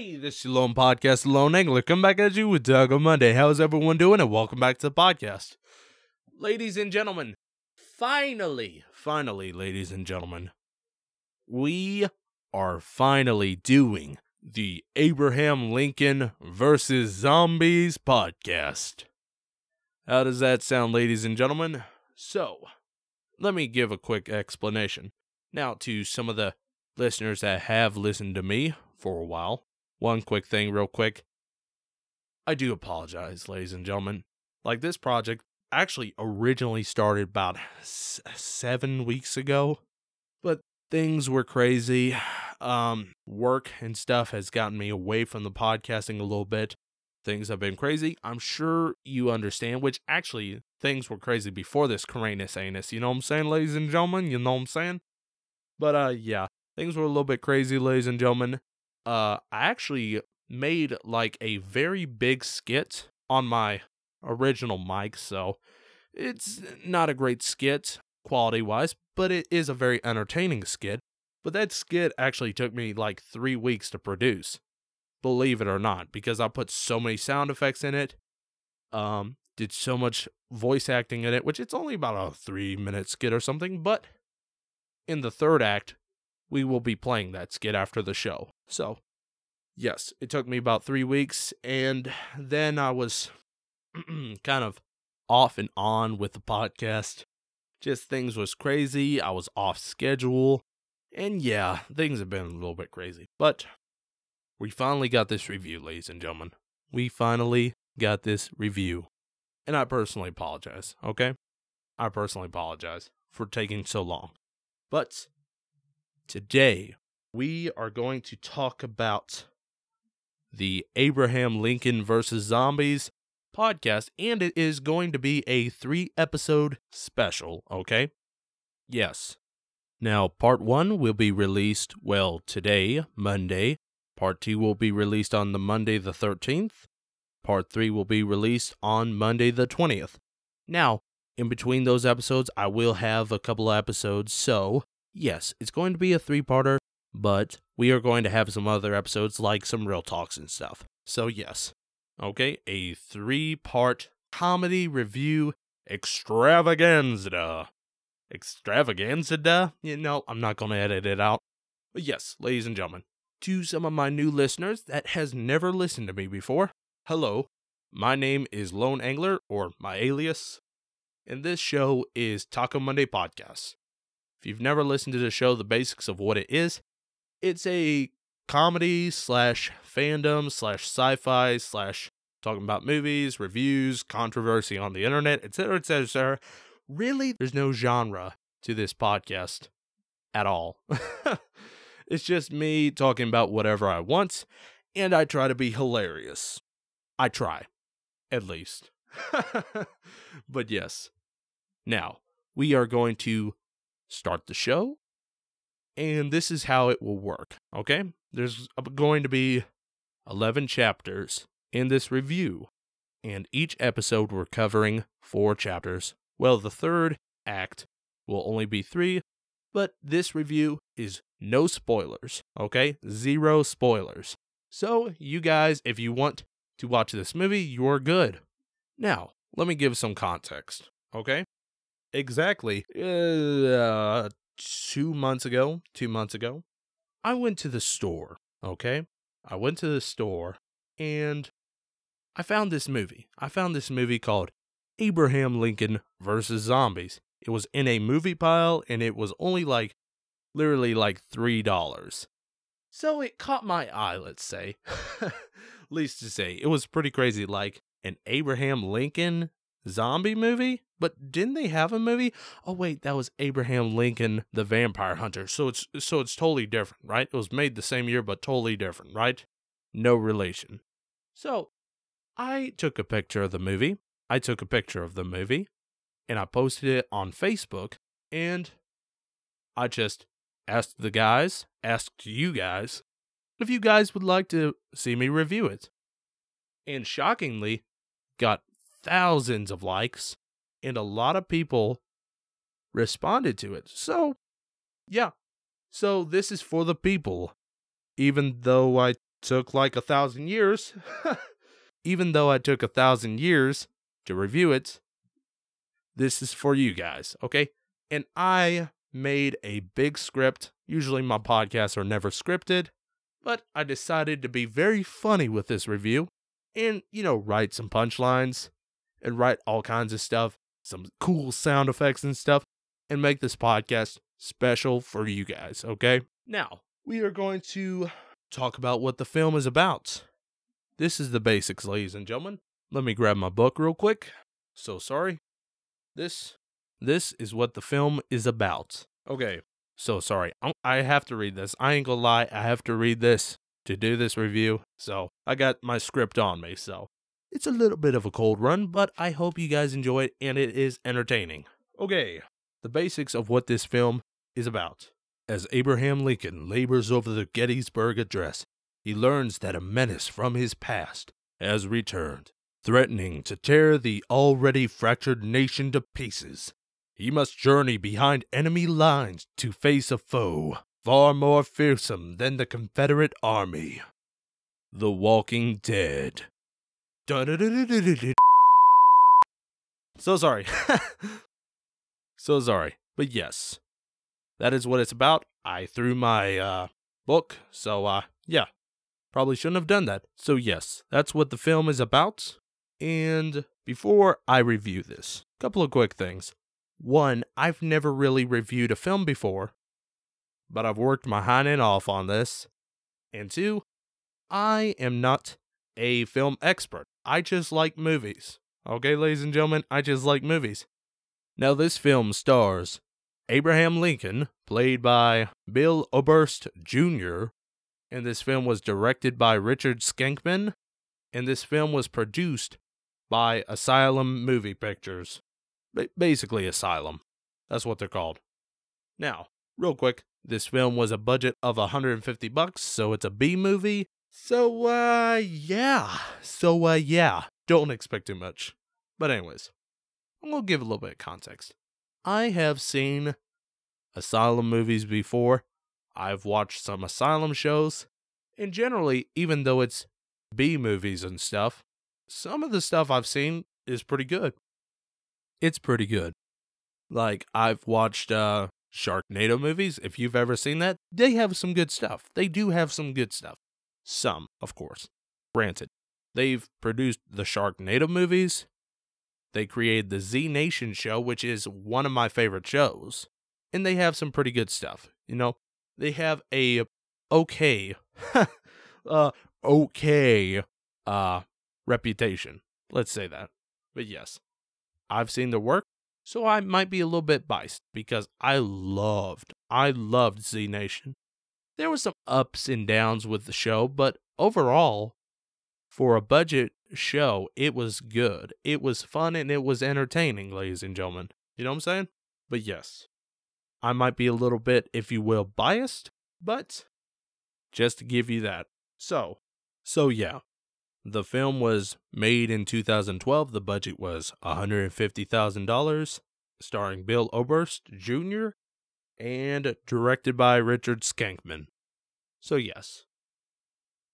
Hey, this is Lone Podcast, Lone Angler. Come back at you with Doug on Monday. How's everyone doing? And welcome back to the podcast. Ladies and gentlemen, finally, finally, ladies and gentlemen, we are finally doing the Abraham Lincoln versus Zombies podcast. How does that sound, ladies and gentlemen? So, let me give a quick explanation. Now, to some of the listeners that have listened to me for a while, one quick thing, real quick. I do apologize, ladies and gentlemen. Like, this project actually originally started about s- seven weeks ago, but things were crazy. Um, work and stuff has gotten me away from the podcasting a little bit. Things have been crazy. I'm sure you understand, which actually things were crazy before this Coranus anus. You know what I'm saying, ladies and gentlemen? You know what I'm saying? But uh yeah, things were a little bit crazy, ladies and gentlemen. Uh I actually made like a very big skit on my original mic, so it's not a great skit quality wise, but it is a very entertaining skit. But that skit actually took me like three weeks to produce, believe it or not, because I put so many sound effects in it, um, did so much voice acting in it, which it's only about a three minute skit or something. But in the third act, we will be playing that skit after the show. So, yes, it took me about three weeks, and then I was kind of off and on with the podcast. Just things was crazy. I was off schedule. And yeah, things have been a little bit crazy. But we finally got this review, ladies and gentlemen. We finally got this review. And I personally apologize, okay? I personally apologize for taking so long. But today we are going to talk about the Abraham Lincoln versus Zombies podcast, and it is going to be a three episode special, okay? Yes. Now, part one will be released, well, today, Monday. Part two will be released on the Monday the 13th. Part three will be released on Monday the 20th. Now, in between those episodes, I will have a couple episodes, so yes, it's going to be a three parter, but we are going to have some other episodes like some real talks and stuff. So, yes, okay, a three part comedy review extravaganza. Extravaganza? You know, I'm not going to edit it out. But yes, ladies and gentlemen, to some of my new listeners that has never listened to me before, hello. My name is Lone Angler, or my alias, and this show is Taco Monday Podcast. If you've never listened to the show, the basics of what it is, it's a comedy slash fandom slash sci-fi slash talking about movies, reviews, controversy on the internet, etc., etc., etc. Really, there's no genre to this podcast at all. it's just me talking about whatever I want, and I try to be hilarious. I try, at least. but yes. Now, we are going to start the show, and this is how it will work, okay? There's going to be 11 chapters in this review, and each episode we're covering four chapters. Well, the third act will only be three, but this review is no spoilers, okay? Zero spoilers. So, you guys, if you want to watch this movie, you're good. Now, let me give some context, okay? Exactly uh, two months ago, two months ago, I went to the store, okay? I went to the store and I found this movie. I found this movie called Abraham Lincoln versus Zombies. It was in a movie pile and it was only like literally like $3. So it caught my eye, let's say. Least to say, it was pretty crazy like an Abraham Lincoln zombie movie? But didn't they have a movie? Oh wait, that was Abraham Lincoln the Vampire Hunter. So it's so it's totally different, right? It was made the same year but totally different, right? No relation. So, I took a picture of the movie. I took a picture of the movie and I posted it on Facebook and I just asked the guys, asked you guys if you guys would like to see me review it. And shockingly, got thousands of likes and a lot of people responded to it. So, yeah. So this is for the people. Even though I took like a thousand years, even though I took a thousand years to review it, this is for you guys, okay? And I made a big script. Usually my podcasts are never scripted, but I decided to be very funny with this review and, you know, write some punchlines and write all kinds of stuff, some cool sound effects and stuff, and make this podcast special for you guys, okay? Now, we are going to talk about what the film is about. This is the basics, ladies and gentlemen. Let me grab my book real quick. So sorry. This this is what the film is about. Okay. So sorry. I have to read this. I ain't gonna lie. I have to read this to do this review. So I got my script on me. So it's a little bit of a cold run, but I hope you guys enjoy it and it is entertaining. Okay. The basics of what this film is about. As Abraham Lincoln labors over the Gettysburg Address, he learns that a menace from his past has returned, threatening to tear the already fractured nation to pieces. He must journey behind enemy lines to face a foe far more fearsome than the Confederate Army. The Walking Dead. So sorry. so sorry. But yes, that is what it's about. I threw my uh, book, so uh, yeah, probably shouldn't have done that. So yes, that's what the film is about. And before I review this, a couple of quick things. One, I've never really reviewed a film before, but I've worked my hind end off on this. And two, I am not a film expert. I just like movies. Okay, ladies and gentlemen, I just like movies. Now, this film stars Abraham Lincoln, played by Bill Oberst Jr., and this film was directed by Richard Skankman, and this film was produced by Asylum Movie Pictures. Ba- basically, Asylum. That's what they're called. Now, real quick, this film was a budget of 150 bucks, so it's a B movie. So, uh, yeah. So, uh, yeah. Don't expect too much. But, anyways, I'm gonna give a little bit of context. I have seen Asylum movies before. I've watched some Asylum shows. And generally, even though it's B movies and stuff, some of the stuff I've seen is pretty good. It's pretty good. Like, I've watched uh, Sharknado movies. If you've ever seen that, they have some good stuff. They do have some good stuff. Some, of course. Granted, they've produced the Sharknado movies, they created the Z Nation show, which is one of my favorite shows. And they have some pretty good stuff. You know, they have a okay, uh, okay, uh, reputation. Let's say that. But yes, I've seen their work, so I might be a little bit biased because I loved, I loved Z Nation. There were some ups and downs with the show, but overall, for a budget show, it was good. It was fun and it was entertaining, ladies and gentlemen. You know what I'm saying? But yes, I might be a little bit, if you will, biased, but just to give you that. So, so yeah, the film was made in 2012. The budget was $150,000, starring Bill Oberst Jr. and directed by Richard Skankman. So, yes,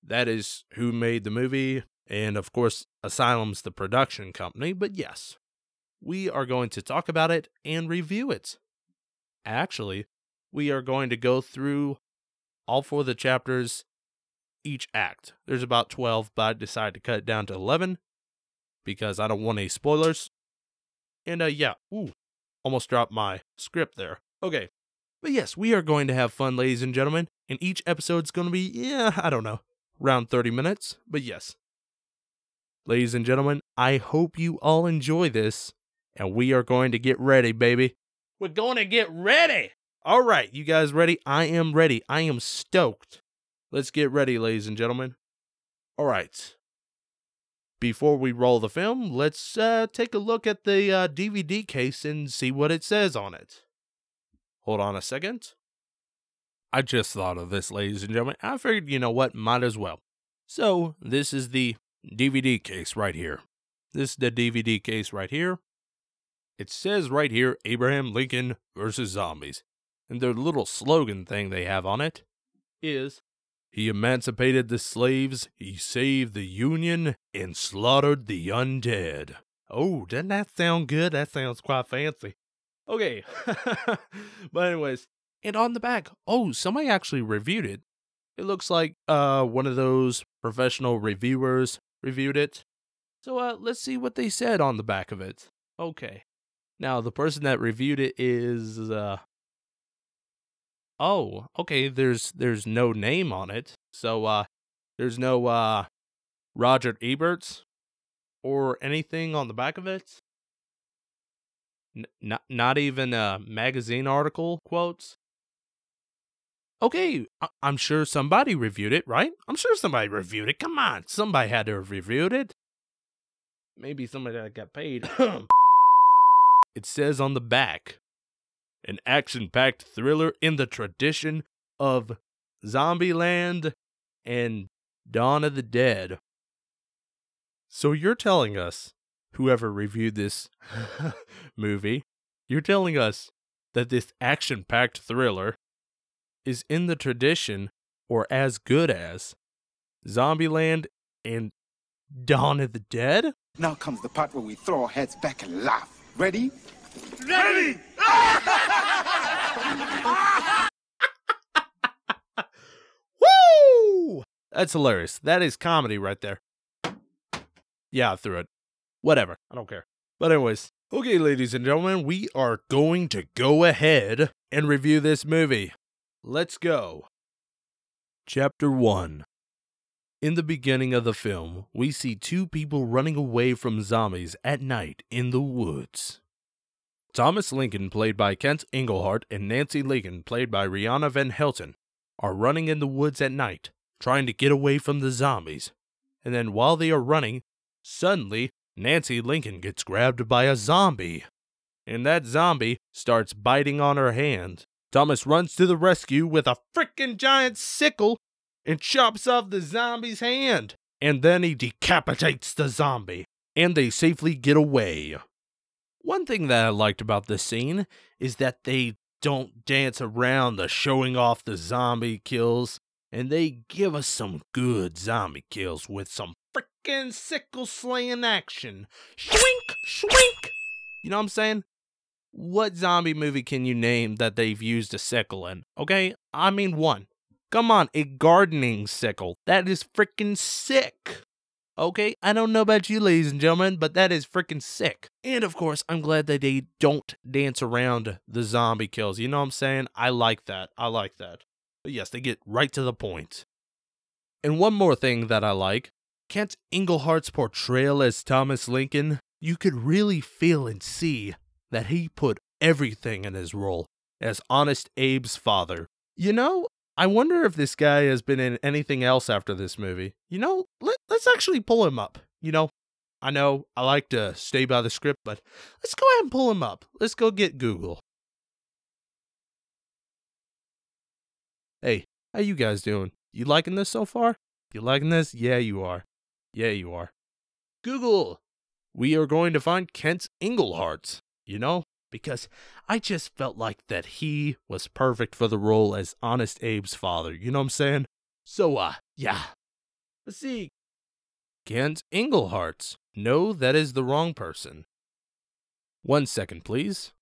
that is who made the movie. And of course, Asylum's the production company. But yes, we are going to talk about it and review it. Actually, we are going to go through all four of the chapters each act. There's about 12, but I decided to cut it down to 11 because I don't want any spoilers. And uh yeah, ooh, almost dropped my script there. Okay. But yes, we are going to have fun, ladies and gentlemen, and each episode's going to be, yeah, I don't know, around 30 minutes, but yes. Ladies and gentlemen, I hope you all enjoy this, and we are going to get ready, baby. We're going to get ready. All right, you guys ready? I am ready. I am stoked. Let's get ready, ladies and gentlemen. All right. Before we roll the film, let's uh, take a look at the uh, DVD case and see what it says on it. Hold on a second. I just thought of this, ladies and gentlemen. I figured, you know what, might as well. So, this is the DVD case right here. This is the DVD case right here. It says right here Abraham Lincoln versus zombies. And their little slogan thing they have on it is He emancipated the slaves, he saved the Union, and slaughtered the undead. Oh, doesn't that sound good? That sounds quite fancy. Okay. but anyways, and on the back, oh, somebody actually reviewed it. It looks like uh one of those professional reviewers reviewed it. So uh let's see what they said on the back of it. Okay. Now the person that reviewed it is uh Oh, okay, there's there's no name on it. So uh there's no uh Roger Eberts or anything on the back of it. Not not even a magazine article quotes. Okay, I- I'm sure somebody reviewed it, right? I'm sure somebody reviewed it. Come on, somebody had to have reviewed it. Maybe somebody that got paid. it says on the back an action packed thriller in the tradition of Zombieland and Dawn of the Dead. So you're telling us, whoever reviewed this movie, you're telling us that this action packed thriller is in the tradition or as good as Zombieland and Dawn of the Dead? Now comes the part where we throw our heads back and laugh. Ready? Ready! Woo! That's hilarious. That is comedy right there. Yeah, I threw it. Whatever. I don't care. But, anyways, okay, ladies and gentlemen, we are going to go ahead and review this movie. Let's go. Chapter 1 In the beginning of the film, we see two people running away from zombies at night in the woods. Thomas Lincoln, played by Kent Engelhart, and Nancy Lincoln, played by Rihanna Van Helten, are running in the woods at night, trying to get away from the zombies. And then while they are running, suddenly Nancy Lincoln gets grabbed by a zombie. And that zombie starts biting on her hand. Thomas runs to the rescue with a frickin' giant sickle and chops off the zombie's hand. And then he decapitates the zombie. And they safely get away. One thing that I liked about this scene is that they don't dance around the showing off the zombie kills, and they give us some good zombie kills with some frickin' sickle slaying action. Swink, swink. You know what I'm saying? What zombie movie can you name that they've used a sickle in? Okay, I mean one. Come on, a gardening sickle. That is frickin' sick. Okay, I don't know about you, ladies and gentlemen, but that is freaking sick. And of course, I'm glad that they don't dance around the zombie kills. You know what I'm saying? I like that. I like that. But yes, they get right to the point. And one more thing that I like Kent Englehart's portrayal as Thomas Lincoln, you could really feel and see that he put everything in his role as Honest Abe's father. You know, I wonder if this guy has been in anything else after this movie. You know, let, let's actually pull him up. You know, I know I like to stay by the script, but let's go ahead and pull him up. Let's go get Google. Hey, how you guys doing? You liking this so far? You liking this? Yeah, you are. Yeah, you are. Google. We are going to find Kent Engelhart. You know, because I just felt like that he was perfect for the role as Honest Abe's father. You know what I'm saying? So, uh, yeah. Let's see. Kent Engelhart. No, that is the wrong person. One second, please.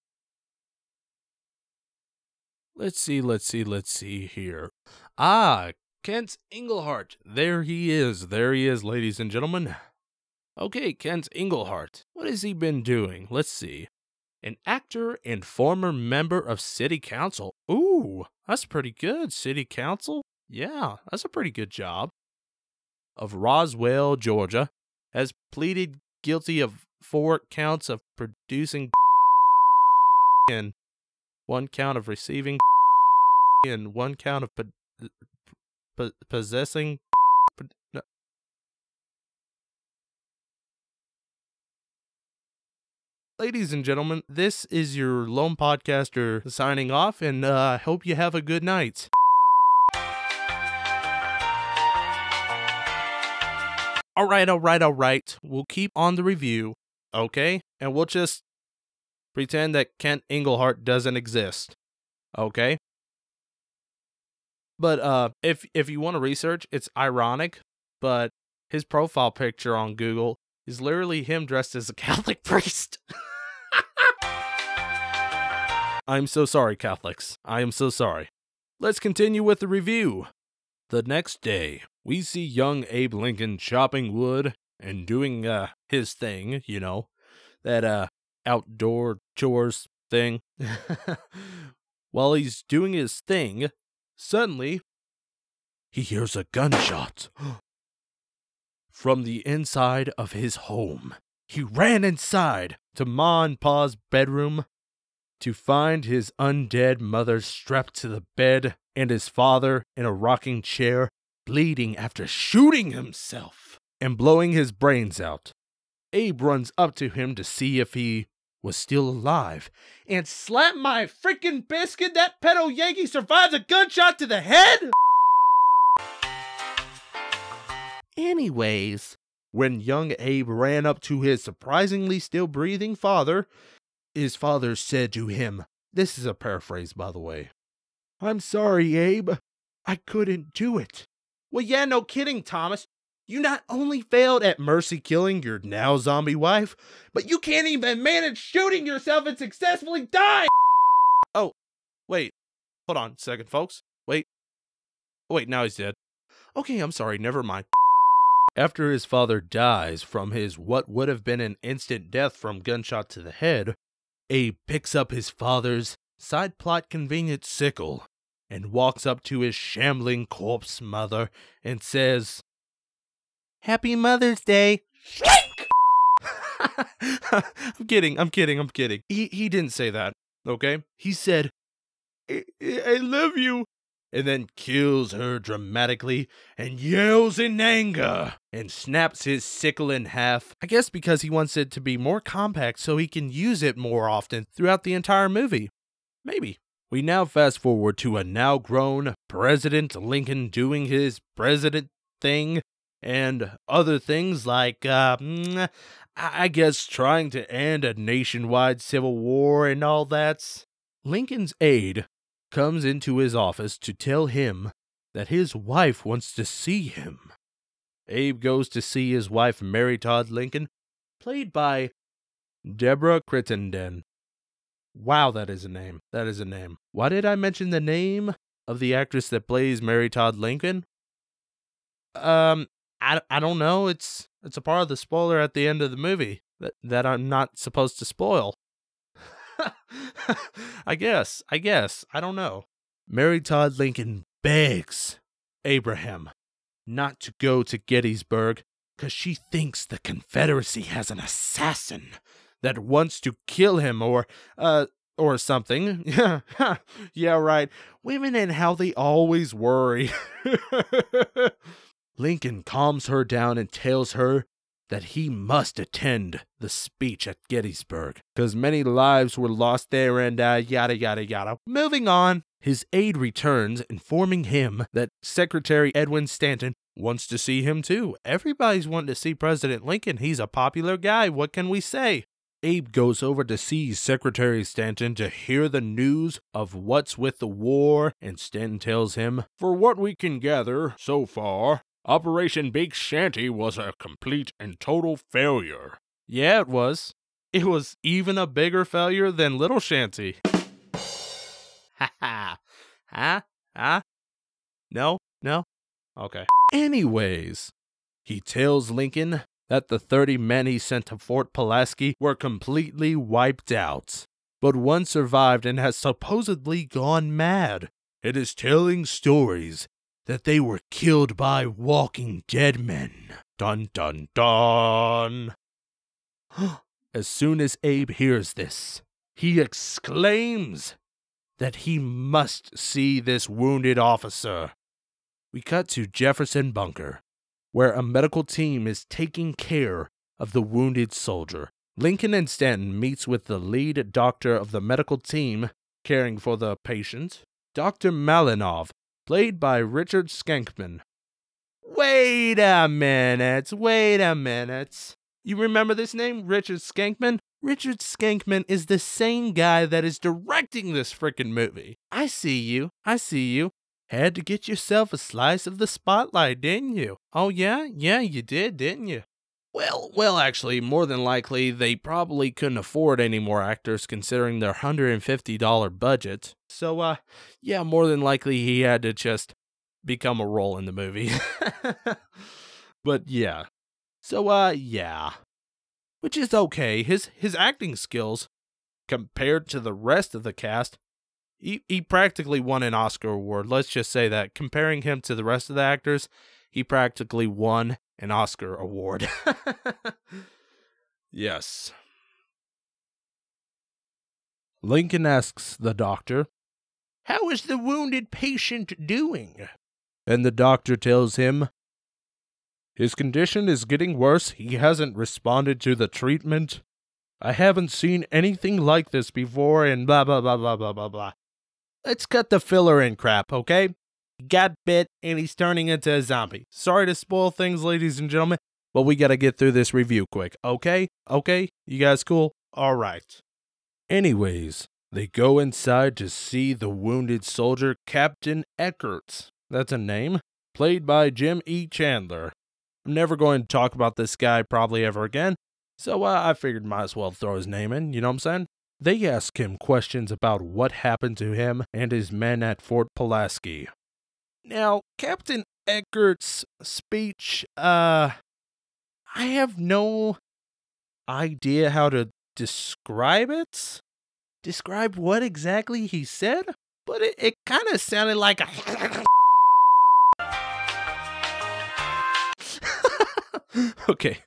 Let's see, let's see, let's see here. Ah, Kent Engelhart. There he is. There he is, ladies and gentlemen. Okay, Kent Engelhart. What has he been doing? Let's see an actor and former member of City Council. Ooh, that's pretty good. City Council? Yeah, that's a pretty good job. Of Roswell, Georgia, has pleaded guilty of four counts of producing and one count of receiving and one count of po- po- possessing ladies and gentlemen, this is your lone podcaster signing off, and uh, I uh, hope you have a good night. All right, all right, all right. We'll keep on the review, okay? And we'll just pretend that Kent Engelhart doesn't exist, okay? But uh, if if you want to research, it's ironic, but his profile picture on Google is literally him dressed as a Catholic priest. I'm so sorry, Catholics. I am so sorry. Let's continue with the review. The next day, we see young Abe Lincoln chopping wood and doing uh his thing, you know, that uh outdoor chores thing. While he's doing his thing, suddenly he hears a gunshot from the inside of his home. He ran inside to Ma and Pa's bedroom to find his undead mother strapped to the bed and his father in a rocking chair, bleeding after shooting himself and blowing his brains out. Abe runs up to him to see if he was still alive and slap my freaking biscuit. That pedo Yankee survived a gunshot to the head. Anyways, when young Abe ran up to his surprisingly still breathing father, his father said to him, This is a paraphrase, by the way. I'm sorry, Abe. I couldn't do it. Well, yeah, no kidding, Thomas. You not only failed at mercy killing your now zombie wife, but you can't even manage shooting yourself and successfully dying. Oh, wait. Hold on a second, folks. Wait. Wait, now he's dead. Okay, I'm sorry. Never mind. After his father dies from his what would have been an instant death from gunshot to the head, Abe picks up his father's side plot convenient sickle and walks up to his shambling corpse mother and says, Happy Mother's Day. I'm kidding, I'm kidding, I'm kidding. He, he didn't say that, okay? He said, I, I love you. And then kills her dramatically and yells in anger and snaps his sickle in half. I guess because he wants it to be more compact so he can use it more often throughout the entire movie. Maybe. We now fast forward to a now grown President Lincoln doing his president thing and other things like, uh, mm, I guess, trying to end a nationwide civil war and all that. Lincoln's aide comes into his office to tell him that his wife wants to see him. Abe goes to see his wife, Mary Todd Lincoln, played by Deborah Crittenden. Wow, that is a name. That is a name. Why did I mention the name of the actress that plays Mary Todd Lincoln? Um, I, I don't know. It's it's a part of the spoiler at the end of the movie that that I'm not supposed to spoil. I guess. I guess. I don't know. Mary Todd Lincoln begs Abraham not to go to Gettysburg because she thinks the Confederacy has an assassin that wants to kill him or, uh, or something. Yeah, yeah, right. Women and how they always worry. Lincoln calms her down and tells her that he must attend the speech at Gettysburg because many lives were lost there and uh, yada yada yada. Moving on, his aide returns, informing him that Secretary Edwin Stanton wants to see him too. Everybody's wanting to see President Lincoln. He's a popular guy. What can we say? Abe goes over to see Secretary Stanton to hear the news of what's with the war, and Stanton tells him, For what we can gather so far, Operation Big Shanty was a complete and total failure. Yeah, it was. It was even a bigger failure than Little Shanty. Ha ha. Huh? Huh? No? No? Okay. Anyways, he tells Lincoln that the 30 men he sent to Fort Pulaski were completely wiped out. But one survived and has supposedly gone mad. It is telling stories that they were killed by walking dead men. Dun dun dun. as soon as Abe hears this, he exclaims that he must see this wounded officer. We cut to Jefferson Bunker, where a medical team is taking care of the wounded soldier. Lincoln and Stanton meets with the lead doctor of the medical team caring for the patient, Dr. Malinov, played by Richard Skankman. Wait a minute, wait a minute. You remember this name, Richard Skankman? Richard Skankman is the same guy that is directing this frickin' movie. I see you, I see you. Had to get yourself a slice of the spotlight, didn't you? Oh, yeah? Yeah, you did, didn't you? Well, well, actually, more than likely, they probably couldn't afford any more actors considering their $150 budget. So, uh, yeah, more than likely he had to just become a role in the movie. but yeah. So, uh, yeah. Which is okay. His his acting skills compared to the rest of the cast, he, he practically won an Oscar award. Let's just say that. Comparing him to the rest of the actors, he practically won an Oscar award. yes. Lincoln asks the doctor, How is the wounded patient doing? And the doctor tells him, His condition is getting worse. He hasn't responded to the treatment. I haven't seen anything like this before, and blah, blah, blah, blah, blah, blah, blah. Let's cut the filler in crap, okay? Got bit and he's turning into a zombie. Sorry to spoil things, ladies and gentlemen, but we gotta get through this review quick, okay? Okay? You guys cool? Alright. Anyways, they go inside to see the wounded soldier, Captain Eckert. That's a name. Played by Jim E. Chandler. I'm never going to talk about this guy probably ever again, so uh, I figured might as well throw his name in, you know what I'm saying? They ask him questions about what happened to him and his men at Fort Pulaski. Now, Captain Eckert's speech, uh, I have no idea how to describe it. Describe what exactly he said, but it, it kind of sounded like a. okay.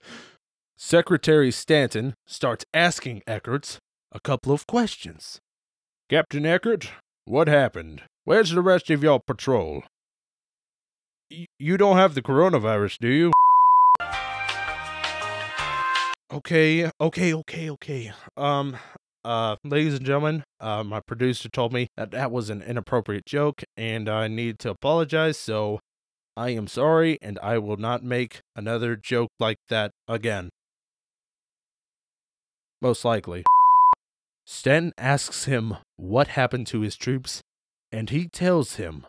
Secretary Stanton starts asking Eckert a couple of questions. Captain Eckert, what happened? Where's the rest of your patrol? You don't have the coronavirus, do you? Okay, okay, okay, okay. Um, uh, ladies and gentlemen, uh, my producer told me that that was an inappropriate joke and I need to apologize, so I am sorry and I will not make another joke like that again. Most likely. Sten asks him what happened to his troops, and he tells him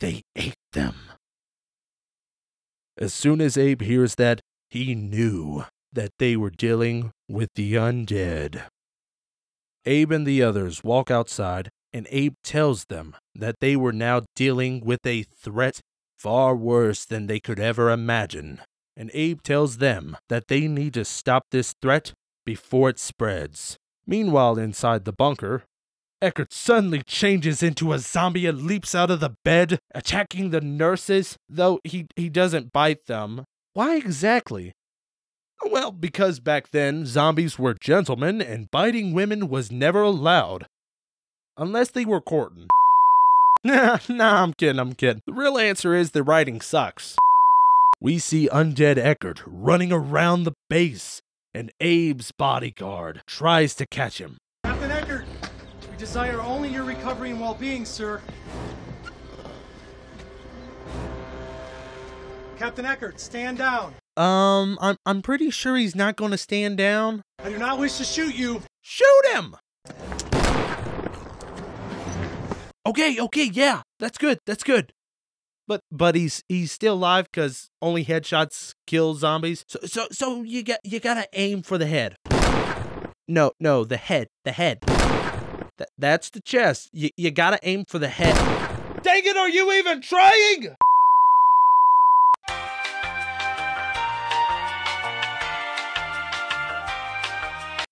they ate them. As soon as Abe hears that, he knew that they were dealing with the undead. Abe and the others walk outside, and Abe tells them that they were now dealing with a threat far worse than they could ever imagine. And Abe tells them that they need to stop this threat before it spreads. Meanwhile, inside the bunker, Eckert suddenly changes into a zombie and leaps out of the bed, attacking the nurses, though he, he doesn't bite them. Why exactly? Well, because back then, zombies were gentlemen and biting women was never allowed. Unless they were courting. Nah, nah, I'm kidding, I'm kidding. The real answer is the writing sucks. We see undead Eckert running around the base, and Abe's bodyguard tries to catch him. Desire only your recovery and well-being, sir. Captain Eckert, stand down. Um, I'm I'm pretty sure he's not going to stand down. I do not wish to shoot you. Shoot him. Okay, okay, yeah. That's good. That's good. But but he's he's still alive cuz only headshots kill zombies. So so so you got you got to aim for the head. No, no, the head. The head. Th- that's the chest. You, you gotta aim for the head. Dang it, are you even trying?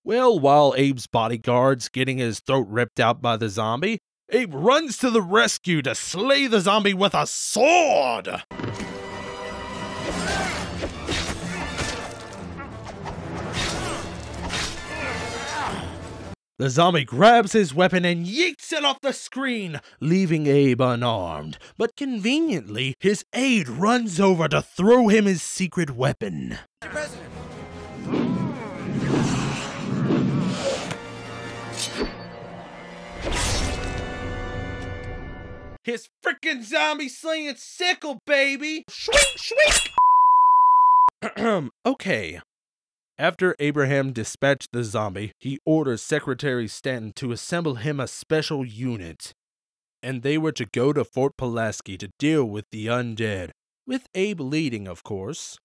Well, while Abe's bodyguard's getting his throat ripped out by the zombie, Abe runs to the rescue to slay the zombie with a sword! The zombie grabs his weapon and yeets it off the screen, leaving Abe unarmed. But conveniently, his aide runs over to throw him his secret weapon. His freaking zombie slinging sickle, baby! Shwink, shwink! okay, after Abraham dispatched the zombie, he orders Secretary Stanton to assemble him a special unit. and they were to go to Fort Pulaski to deal with the undead, with Abe leading, of course.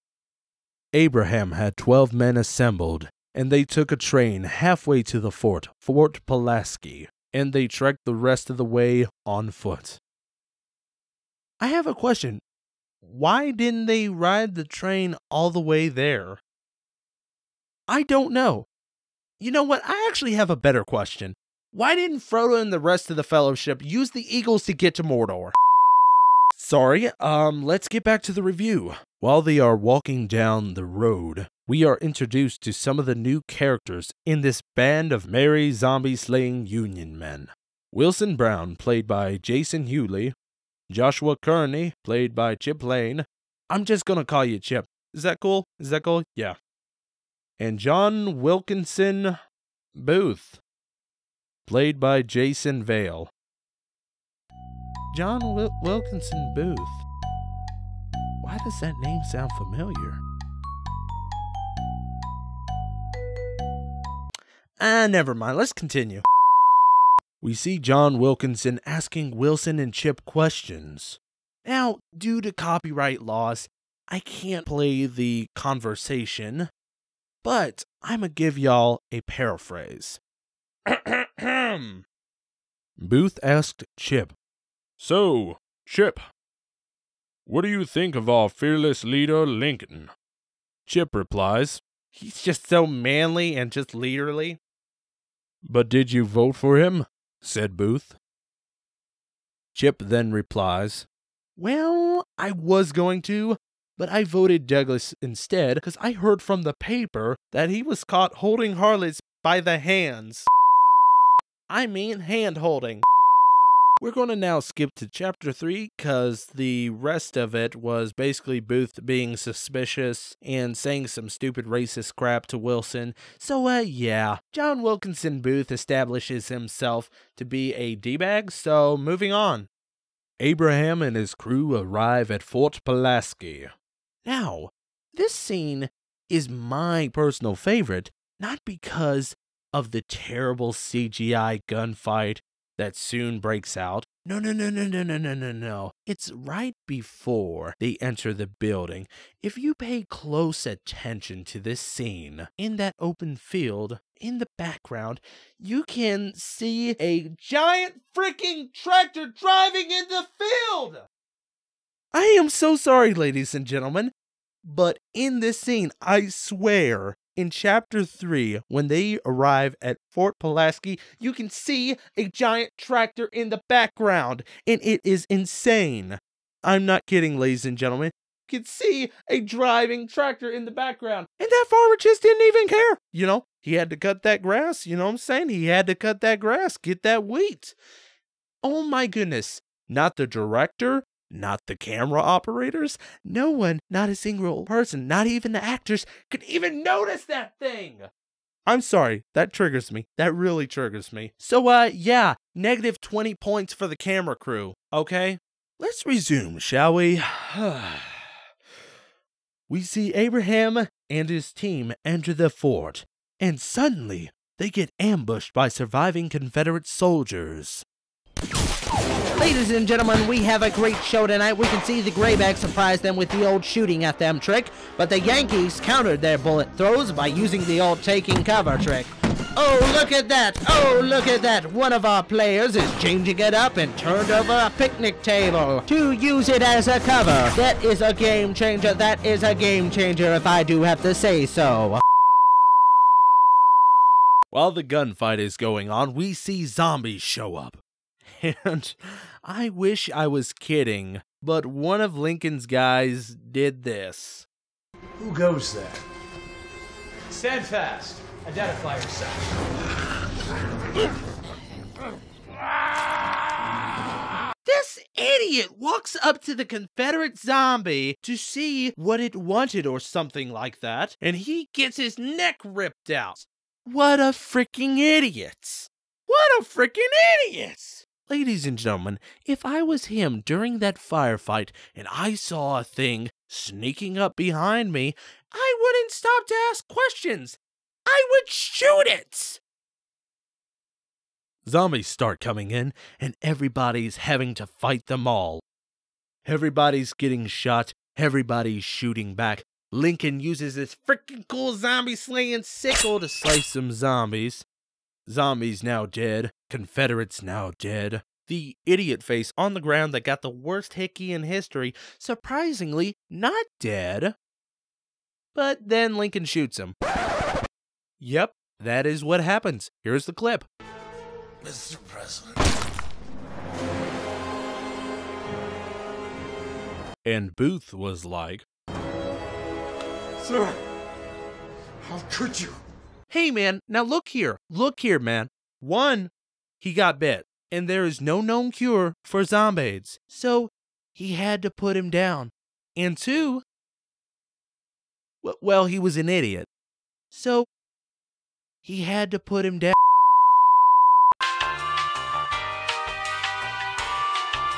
Abraham had twelve men assembled, and they took a train halfway to the fort, Fort Pulaski, and they trekked the rest of the way on foot. I have a question. Why didn't they ride the train all the way there? I don't know. You know what? I actually have a better question. Why didn't Frodo and the rest of the Fellowship use the Eagles to get to Mordor? Sorry, um, let's get back to the review. While they are walking down the road, we are introduced to some of the new characters in this band of merry zombie slaying Union men. Wilson Brown, played by Jason Hewley, Joshua Kearney, played by Chip Lane. I'm just gonna call you Chip. Is that cool? Is that cool? Yeah. And John Wilkinson Booth, played by Jason Vale. John Wil- Wilkinson Booth. Why does that name sound familiar? Ah, never mind. Let's continue. We see John Wilkinson asking Wilson and Chip questions. Now, due to copyright laws, I can't play the conversation, but I'm gonna give y'all a paraphrase. Booth asked Chip, So, Chip, what do you think of our fearless leader, Lincoln? Chip replies, He's just so manly and just leaderly. But did you vote for him? said Booth. Chip then replies, Well, I was going to, but I voted Douglas instead because I heard from the paper that he was caught holding harlots by the hands. I mean, hand holding. We're going to now skip to chapter 3 because the rest of it was basically Booth being suspicious and saying some stupid racist crap to Wilson. So, uh, yeah, John Wilkinson Booth establishes himself to be a D bag, so moving on. Abraham and his crew arrive at Fort Pulaski. Now, this scene is my personal favorite, not because of the terrible CGI gunfight that soon breaks out. No, no, no, no, no, no, no, no, no. It's right before they enter the building. If you pay close attention to this scene, in that open field, in the background, you can see a giant freaking tractor driving in the field! I am so sorry, ladies and gentlemen, but in this scene, I swear, in chapter 3, when they arrive at Fort Pulaski, you can see a giant tractor in the background, and it is insane. I'm not kidding, ladies and gentlemen. You can see a driving tractor in the background, and that farmer just didn't even care. You know, he had to cut that grass. You know what I'm saying? He had to cut that grass, get that wheat. Oh my goodness. Not the director, not the camera operators. No one, not a single person, not even the actors, could even notice that thing. I'm sorry, that triggers me. That really triggers me. So, uh, yeah, negative 20 points for the camera crew, okay? Let's resume, shall we? we see Abraham and his team enter the fort, and suddenly they get ambushed by surviving Confederate soldiers. Ladies and gentlemen, we have a great show tonight. We can see the Grayback surprise them with the old shooting at them trick, but the Yankees countered their bullet throws by using the old taking cover trick. Oh, look at that! Oh, look at that! One of our players is changing it up and turned over a picnic table to use it as a cover. That is a game changer. That is a game changer if I do have to say so. While the gunfight is going on, we see zombies show up. And I wish I was kidding, but one of Lincoln's guys did this. Who goes there? Stand fast. Identify yourself. This idiot walks up to the Confederate zombie to see what it wanted or something like that, and he gets his neck ripped out. What a freaking idiot! What a freaking idiot! Ladies and gentlemen, if I was him during that firefight and I saw a thing sneaking up behind me, I wouldn't stop to ask questions. I would shoot it! Zombies start coming in, and everybody's having to fight them all. Everybody's getting shot, everybody's shooting back. Lincoln uses his freaking cool zombie slaying sickle to slice some zombies. Zombies now dead, Confederates now dead. The idiot face on the ground that got the worst hickey in history, surprisingly not dead. But then Lincoln shoots him. Yep, that is what happens. Here's the clip. Mr. President. And Booth was like, Sir, how could you? Hey man, now look here. Look here, man. One, he got bit, and there is no known cure for zombies. So he had to put him down. And two, well, he was an idiot. So he had to put him down.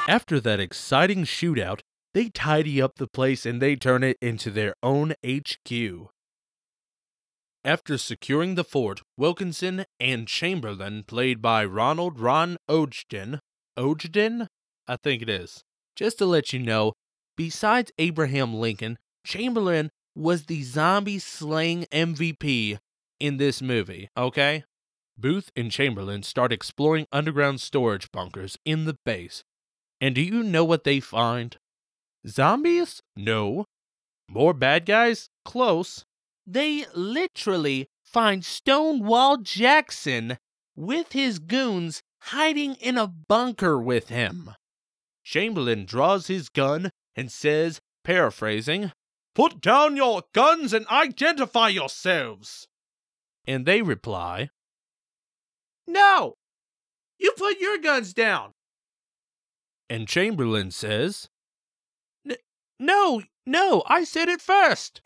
After that exciting shootout, they tidy up the place and they turn it into their own HQ. After securing the fort, Wilkinson and Chamberlain, played by Ronald Ron Ogden, Ogden? I think it is. Just to let you know, besides Abraham Lincoln, Chamberlain was the zombie slaying MVP in this movie, okay? Booth and Chamberlain start exploring underground storage bunkers in the base. And do you know what they find? Zombies? No. More bad guys? Close. They literally find Stonewall Jackson with his goons hiding in a bunker with him. Chamberlain draws his gun and says, paraphrasing, Put down your guns and identify yourselves. And they reply, No! You put your guns down. And Chamberlain says, "N- No, no, I said it first.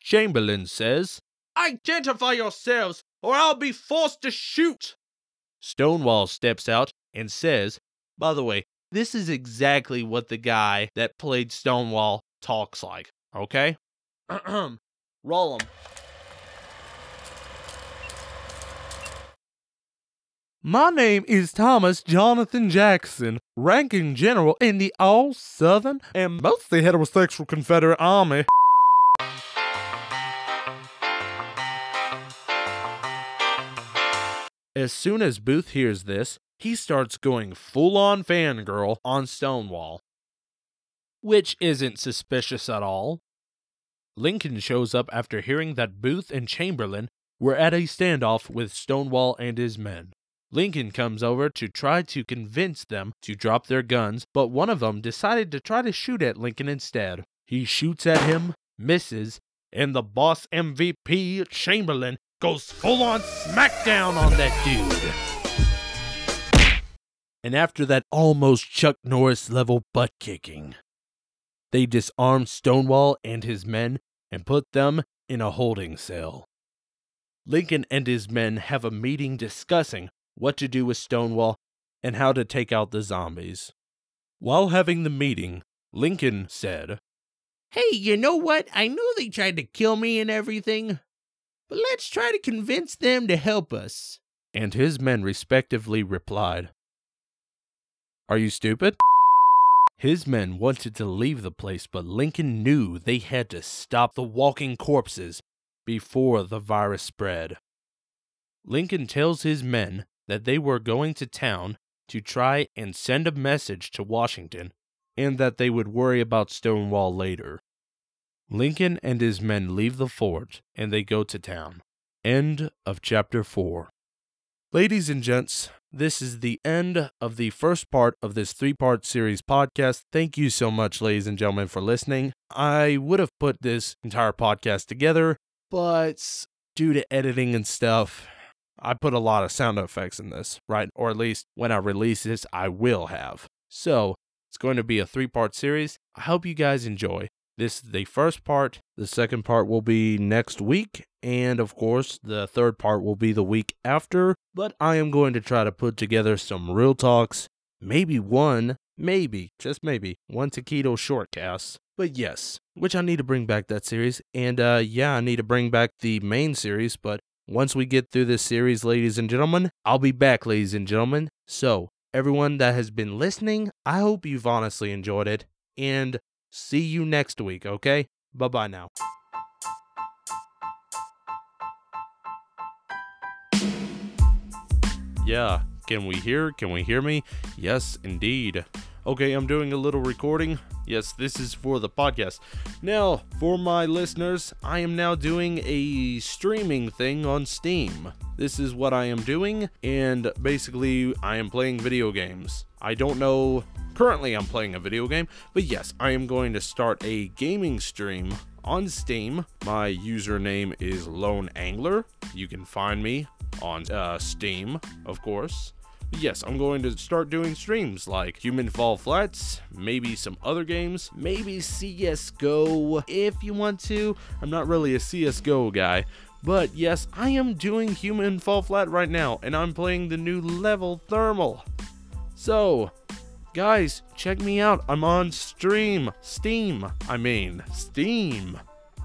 Chamberlain says, Identify yourselves, or I'll be forced to shoot. Stonewall steps out and says, By the way, this is exactly what the guy that played Stonewall talks like, okay? Roll him. My name is Thomas Jonathan Jackson, ranking general in the All Southern and mostly heterosexual Confederate Army. As soon as Booth hears this, he starts going full on fangirl on Stonewall. Which isn't suspicious at all. Lincoln shows up after hearing that Booth and Chamberlain were at a standoff with Stonewall and his men. Lincoln comes over to try to convince them to drop their guns, but one of them decided to try to shoot at Lincoln instead. He shoots at him, misses, and the boss MVP, Chamberlain, goes full on smackdown on that dude. And after that almost Chuck Norris level butt kicking, they disarm Stonewall and his men and put them in a holding cell. Lincoln and his men have a meeting discussing what to do with Stonewall and how to take out the zombies. While having the meeting, Lincoln said, Hey, you know what? I know they tried to kill me and everything, but let's try to convince them to help us. And his men respectively replied, Are you stupid? His men wanted to leave the place, but Lincoln knew they had to stop the walking corpses before the virus spread. Lincoln tells his men that they were going to town to try and send a message to Washington and that they would worry about Stonewall later. Lincoln and his men leave the fort and they go to town. End of chapter 4. Ladies and gents, this is the end of the first part of this three part series podcast. Thank you so much, ladies and gentlemen, for listening. I would have put this entire podcast together, but due to editing and stuff, I put a lot of sound effects in this, right? Or at least when I release this, I will have. So it's going to be a three part series. I hope you guys enjoy. This is the first part. The second part will be next week. And of course, the third part will be the week after. But I am going to try to put together some real talks. Maybe one, maybe, just maybe, one taquito shortcast. But yes, which I need to bring back that series. And uh, yeah, I need to bring back the main series. But once we get through this series, ladies and gentlemen, I'll be back, ladies and gentlemen. So, everyone that has been listening, I hope you've honestly enjoyed it. And see you next week, okay? Bye bye now. Yeah, can we hear? Can we hear me? Yes, indeed. Okay, I'm doing a little recording. Yes, this is for the podcast. Now, for my listeners, I am now doing a streaming thing on Steam. This is what I am doing, and basically, I am playing video games. I don't know. Currently, I'm playing a video game, but yes, I am going to start a gaming stream on Steam. My username is Lone Angler. You can find me on uh, Steam, of course. Yes, I'm going to start doing streams like Human Fall Flats, maybe some other games, maybe CSGO if you want to. I'm not really a CSGO guy, but yes, I am doing Human Fall Flat right now, and I'm playing the new level Thermal. So, guys, check me out. I'm on stream. Steam, I mean, Steam.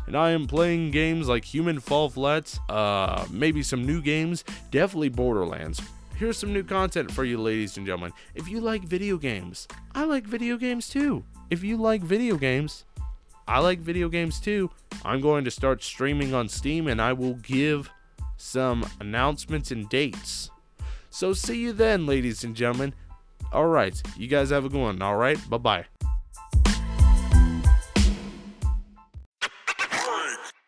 And I am playing games like Human Fall Flats, uh, maybe some new games, definitely Borderlands. Here's some new content for you, ladies and gentlemen. If you like video games, I like video games too. If you like video games, I like video games too. I'm going to start streaming on Steam and I will give some announcements and dates. So see you then, ladies and gentlemen. All right, you guys have a good one. All right, bye bye.